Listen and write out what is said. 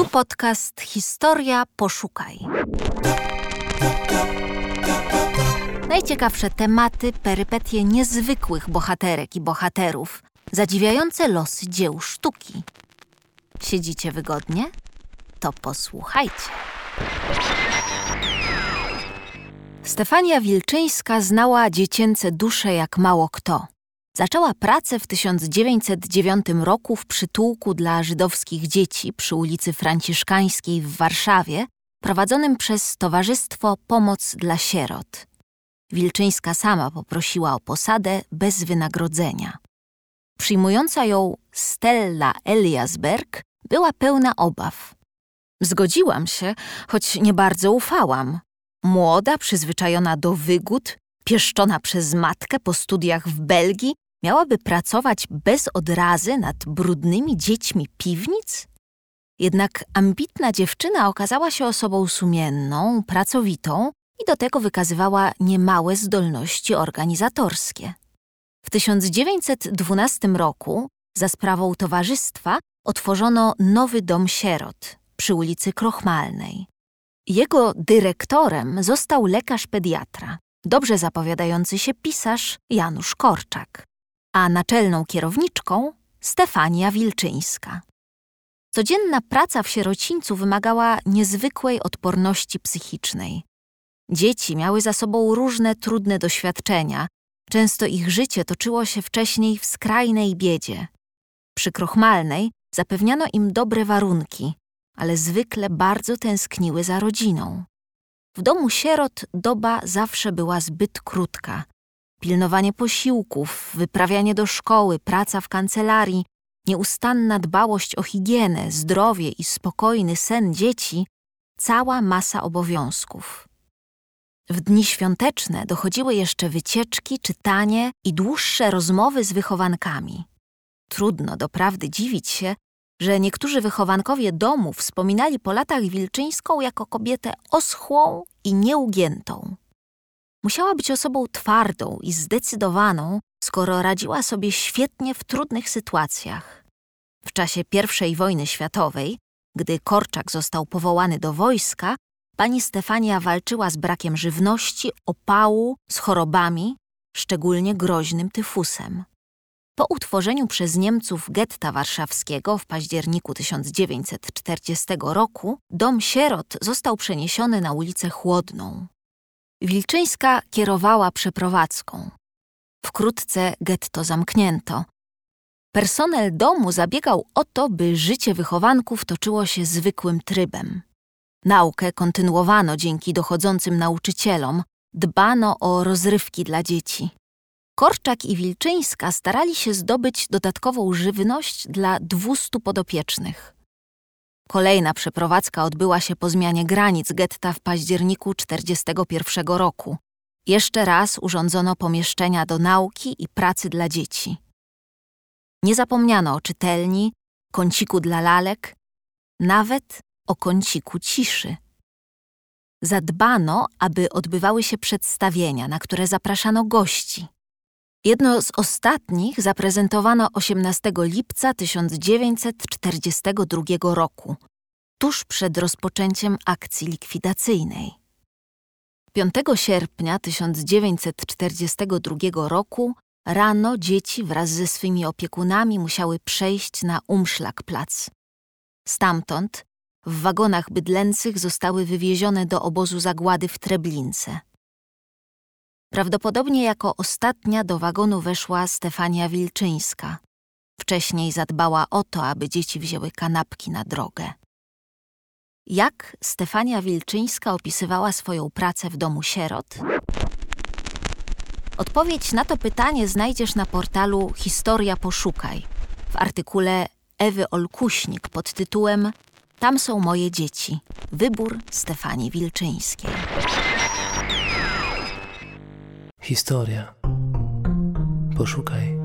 Tu podcast Historia Poszukaj. Najciekawsze tematy, perypetie niezwykłych bohaterek i bohaterów, zadziwiające losy dzieł sztuki. Siedzicie wygodnie? To posłuchajcie. Stefania Wilczyńska znała dziecięce dusze jak mało kto. Zaczęła pracę w 1909 roku w przytułku dla żydowskich dzieci przy ulicy Franciszkańskiej w Warszawie, prowadzonym przez Towarzystwo Pomoc dla Sierot. Wilczyńska sama poprosiła o posadę bez wynagrodzenia. Przyjmująca ją Stella Eliasberg była pełna obaw. Zgodziłam się, choć nie bardzo ufałam. Młoda, przyzwyczajona do wygód, pieszczona przez matkę po studiach w Belgii, miałaby pracować bez odrazy nad brudnymi dziećmi piwnic? Jednak ambitna dziewczyna okazała się osobą sumienną, pracowitą i do tego wykazywała niemałe zdolności organizatorskie. W 1912 roku za sprawą towarzystwa otworzono nowy dom sierot przy ulicy Krochmalnej. Jego dyrektorem został lekarz pediatra, dobrze zapowiadający się pisarz Janusz Korczak, a naczelną kierowniczką Stefania Wilczyńska. Codzienna praca w sierocińcu wymagała niezwykłej odporności psychicznej. Dzieci miały za sobą różne trudne doświadczenia, często ich życie toczyło się wcześniej w skrajnej biedzie. Przy Krochmalnej zapewniano im dobre warunki, ale zwykle bardzo tęskniły za rodziną. W domu sierot doba zawsze była zbyt krótka. Pilnowanie posiłków, wyprawianie do szkoły, praca w kancelarii, nieustanna dbałość o higienę, zdrowie i spokojny sen dzieci cała masa obowiązków. W dni świąteczne dochodziły jeszcze wycieczki, czytanie i dłuższe rozmowy z wychowankami. Trudno doprawdy dziwić się, że niektórzy wychowankowie domu wspominali po latach Wilczyńską jako kobietę oschłą i nieugiętą. Musiała być osobą twardą i zdecydowaną, skoro radziła sobie świetnie w trudnych sytuacjach. W czasie I wojny światowej, gdy Korczak został powołany do wojska, pani Stefania walczyła z brakiem żywności, opału, z chorobami, szczególnie groźnym tyfusem. Po utworzeniu przez Niemców getta warszawskiego w październiku 1940 roku dom sierot został przeniesiony na ulicę Chłodną. Wilczyńska kierowała przeprowadzką. Wkrótce getto zamknięto. Personel domu zabiegał o to, by życie wychowanków toczyło się zwykłym trybem. Naukę kontynuowano dzięki dochodzącym nauczycielom, dbano o rozrywki dla dzieci. Korczak i Wilczyńska starali się zdobyć dodatkową żywność dla 200 podopiecznych. Kolejna przeprowadzka odbyła się po zmianie granic getta w październiku 1941 roku. Jeszcze raz urządzono pomieszczenia do nauki i pracy dla dzieci. Nie zapomniano o czytelni, kąciku dla lalek, nawet o kąciku ciszy. Zadbano, aby odbywały się przedstawienia, na które zapraszano gości. Jedno z ostatnich zaprezentowano 18 lipca 1942 roku, tuż przed rozpoczęciem akcji likwidacyjnej. 5 sierpnia 1942 roku rano dzieci wraz ze swymi opiekunami musiały przejść na Umszlakplac. Stamtąd w wagonach bydlęcych zostały wywiezione do obozu zagłady w Treblince. Prawdopodobnie jako ostatnia do wagonu weszła Stefania Wilczyńska. Wcześniej zadbała o to, aby dzieci wzięły kanapki na drogę. Jak Stefania Wilczyńska opisywała swoją pracę w domu sierot? Odpowiedź na to pytanie znajdziesz na portalu Historia Poszukaj w artykule Ewy Olkuśnik pod tytułem Tam są moje dzieci. Wybór Stefanii Wilczyńskiej. Historia. Poszukaj.